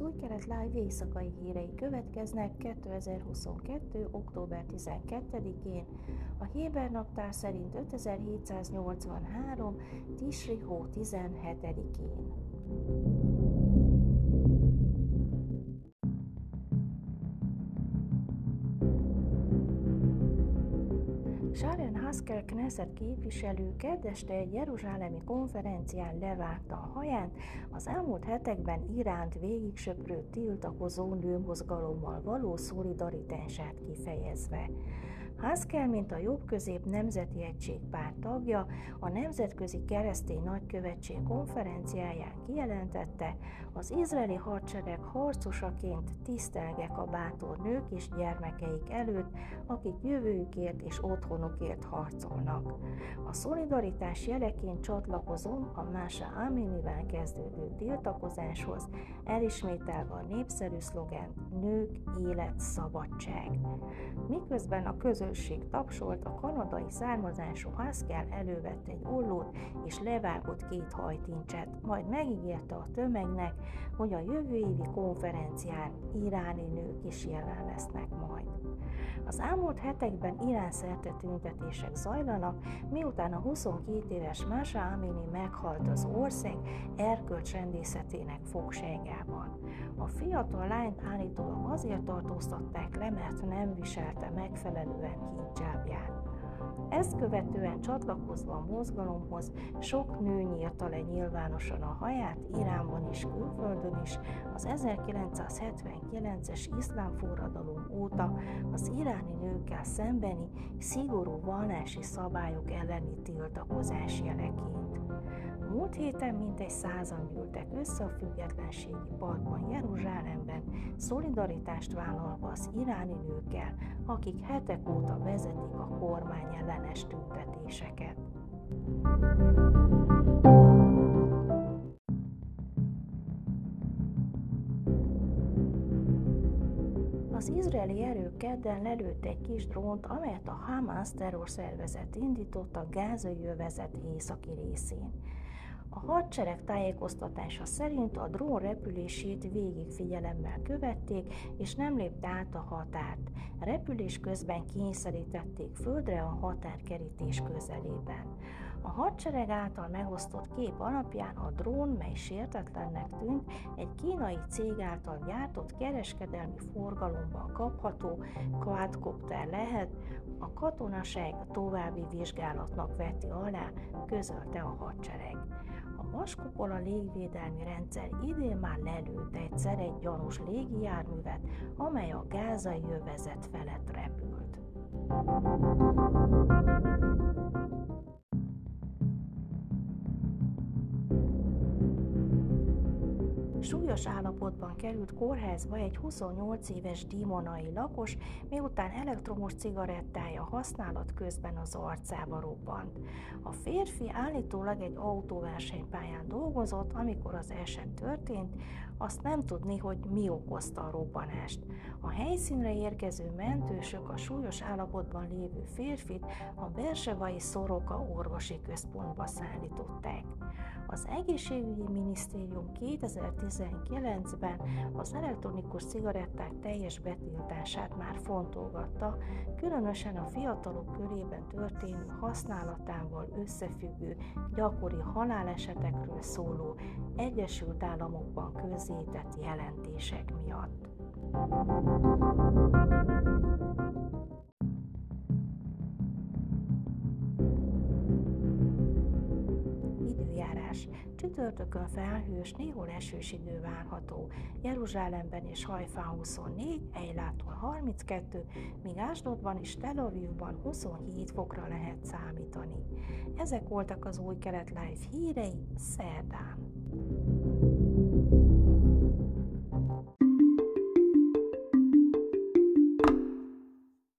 Új-Kelet Live éjszakai hírei következnek 2022. október 12-én, a Héber naptár szerint 5783. Tisri hó 17-én. Sharon Haskell Knesset képviselő kedveste egy jeruzsálemi konferencián levágta a haját, az elmúlt hetekben Iránt végig söprő tiltakozó nőmozgalommal való szolidaritását kifejezve. Haskell, mint a Jobb-Közép Nemzeti Egység párt tagja, a Nemzetközi Keresztény Nagykövetség konferenciáján kijelentette, az izraeli hadsereg harcosaként tisztelgek a bátor nők és gyermekeik előtt, akik jövőjükért és otthonukért harcolnak. A szolidaritás jeleként csatlakozom a Mása Aminivel kezdődő tiltakozáshoz, elismételve a népszerű szlogen Nők, élet, szabadság. Miközben a közös közösség tapsolt, a kanadai származású Haskell elővette egy ollót és levágott két hajtincset, majd megígérte a tömegnek, hogy a jövő évi konferencián iráni nők is jelen lesznek majd. Az elmúlt hetekben Irán szerte tüntetések zajlanak, miután a 22 éves Masa Amini meghalt az ország erkölcsrendészetének fogságában. A fiatal lányt állítólag azért tartóztatták le, mert nem viselte megfelelően hijabját. Ezt követően csatlakozva a mozgalomhoz sok nő nyírta le nyilvánosan a haját Iránban és külföldön is az 1979-es iszlám forradalom óta az iráni nőkkel szembeni szigorú vallási szabályok elleni tiltakozás jeleként. Múlt héten mintegy százan gyűltek össze a függetlenségi parkban Jeruzsálemben, szolidaritást vállalva az iráni nőkkel, akik hetek óta vezetik a kormány ellenes tüntetéseket. Az izraeli erők kedden lelőtt egy kis drónt, amelyet a Hamas terrorszervezet indított a gázai övezet északi részén. A hadsereg tájékoztatása szerint a drón repülését végig figyelemmel követték, és nem lépte át a határt. Repülés közben kényszerítették földre a határkerítés közelében. A hadsereg által megosztott kép alapján a drón, mely sértetlennek tűnt, egy kínai cég által gyártott kereskedelmi forgalomban kapható quadcopter lehet, a katonaság további vizsgálatnak veti alá, közölte a hadsereg. Vaskupola légvédelmi rendszer idén már lelőtt egyszer egy gyanús légijárművet, amely a gázai övezet felett repült. Súlyos állapotban került kórházba egy 28 éves dimonai lakos, miután elektromos cigarettája használat közben az arcába robbant. A férfi állítólag egy autóversenypályán dolgozott, amikor az eset történt, azt nem tudni, hogy mi okozta a robbanást. A helyszínre érkező mentősök a súlyos állapotban lévő férfit a Bersevai Szoroka orvosi központba szállították. Az egészségügyi minisztérium 2019-ben az elektronikus cigaretták teljes betiltását már fontolgatta, különösen a fiatalok körében történő használatával összefüggő gyakori halálesetekről szóló Egyesült Államokban közzétett jelentések miatt. Csütörtökön felhős, néhol esős idő várható. Jeruzsálemben és Hajfán 24, Ejlától 32, míg Ásdodban és Tel Avivban 27 fokra lehet számítani. Ezek voltak az új kelet live hírei szerdán.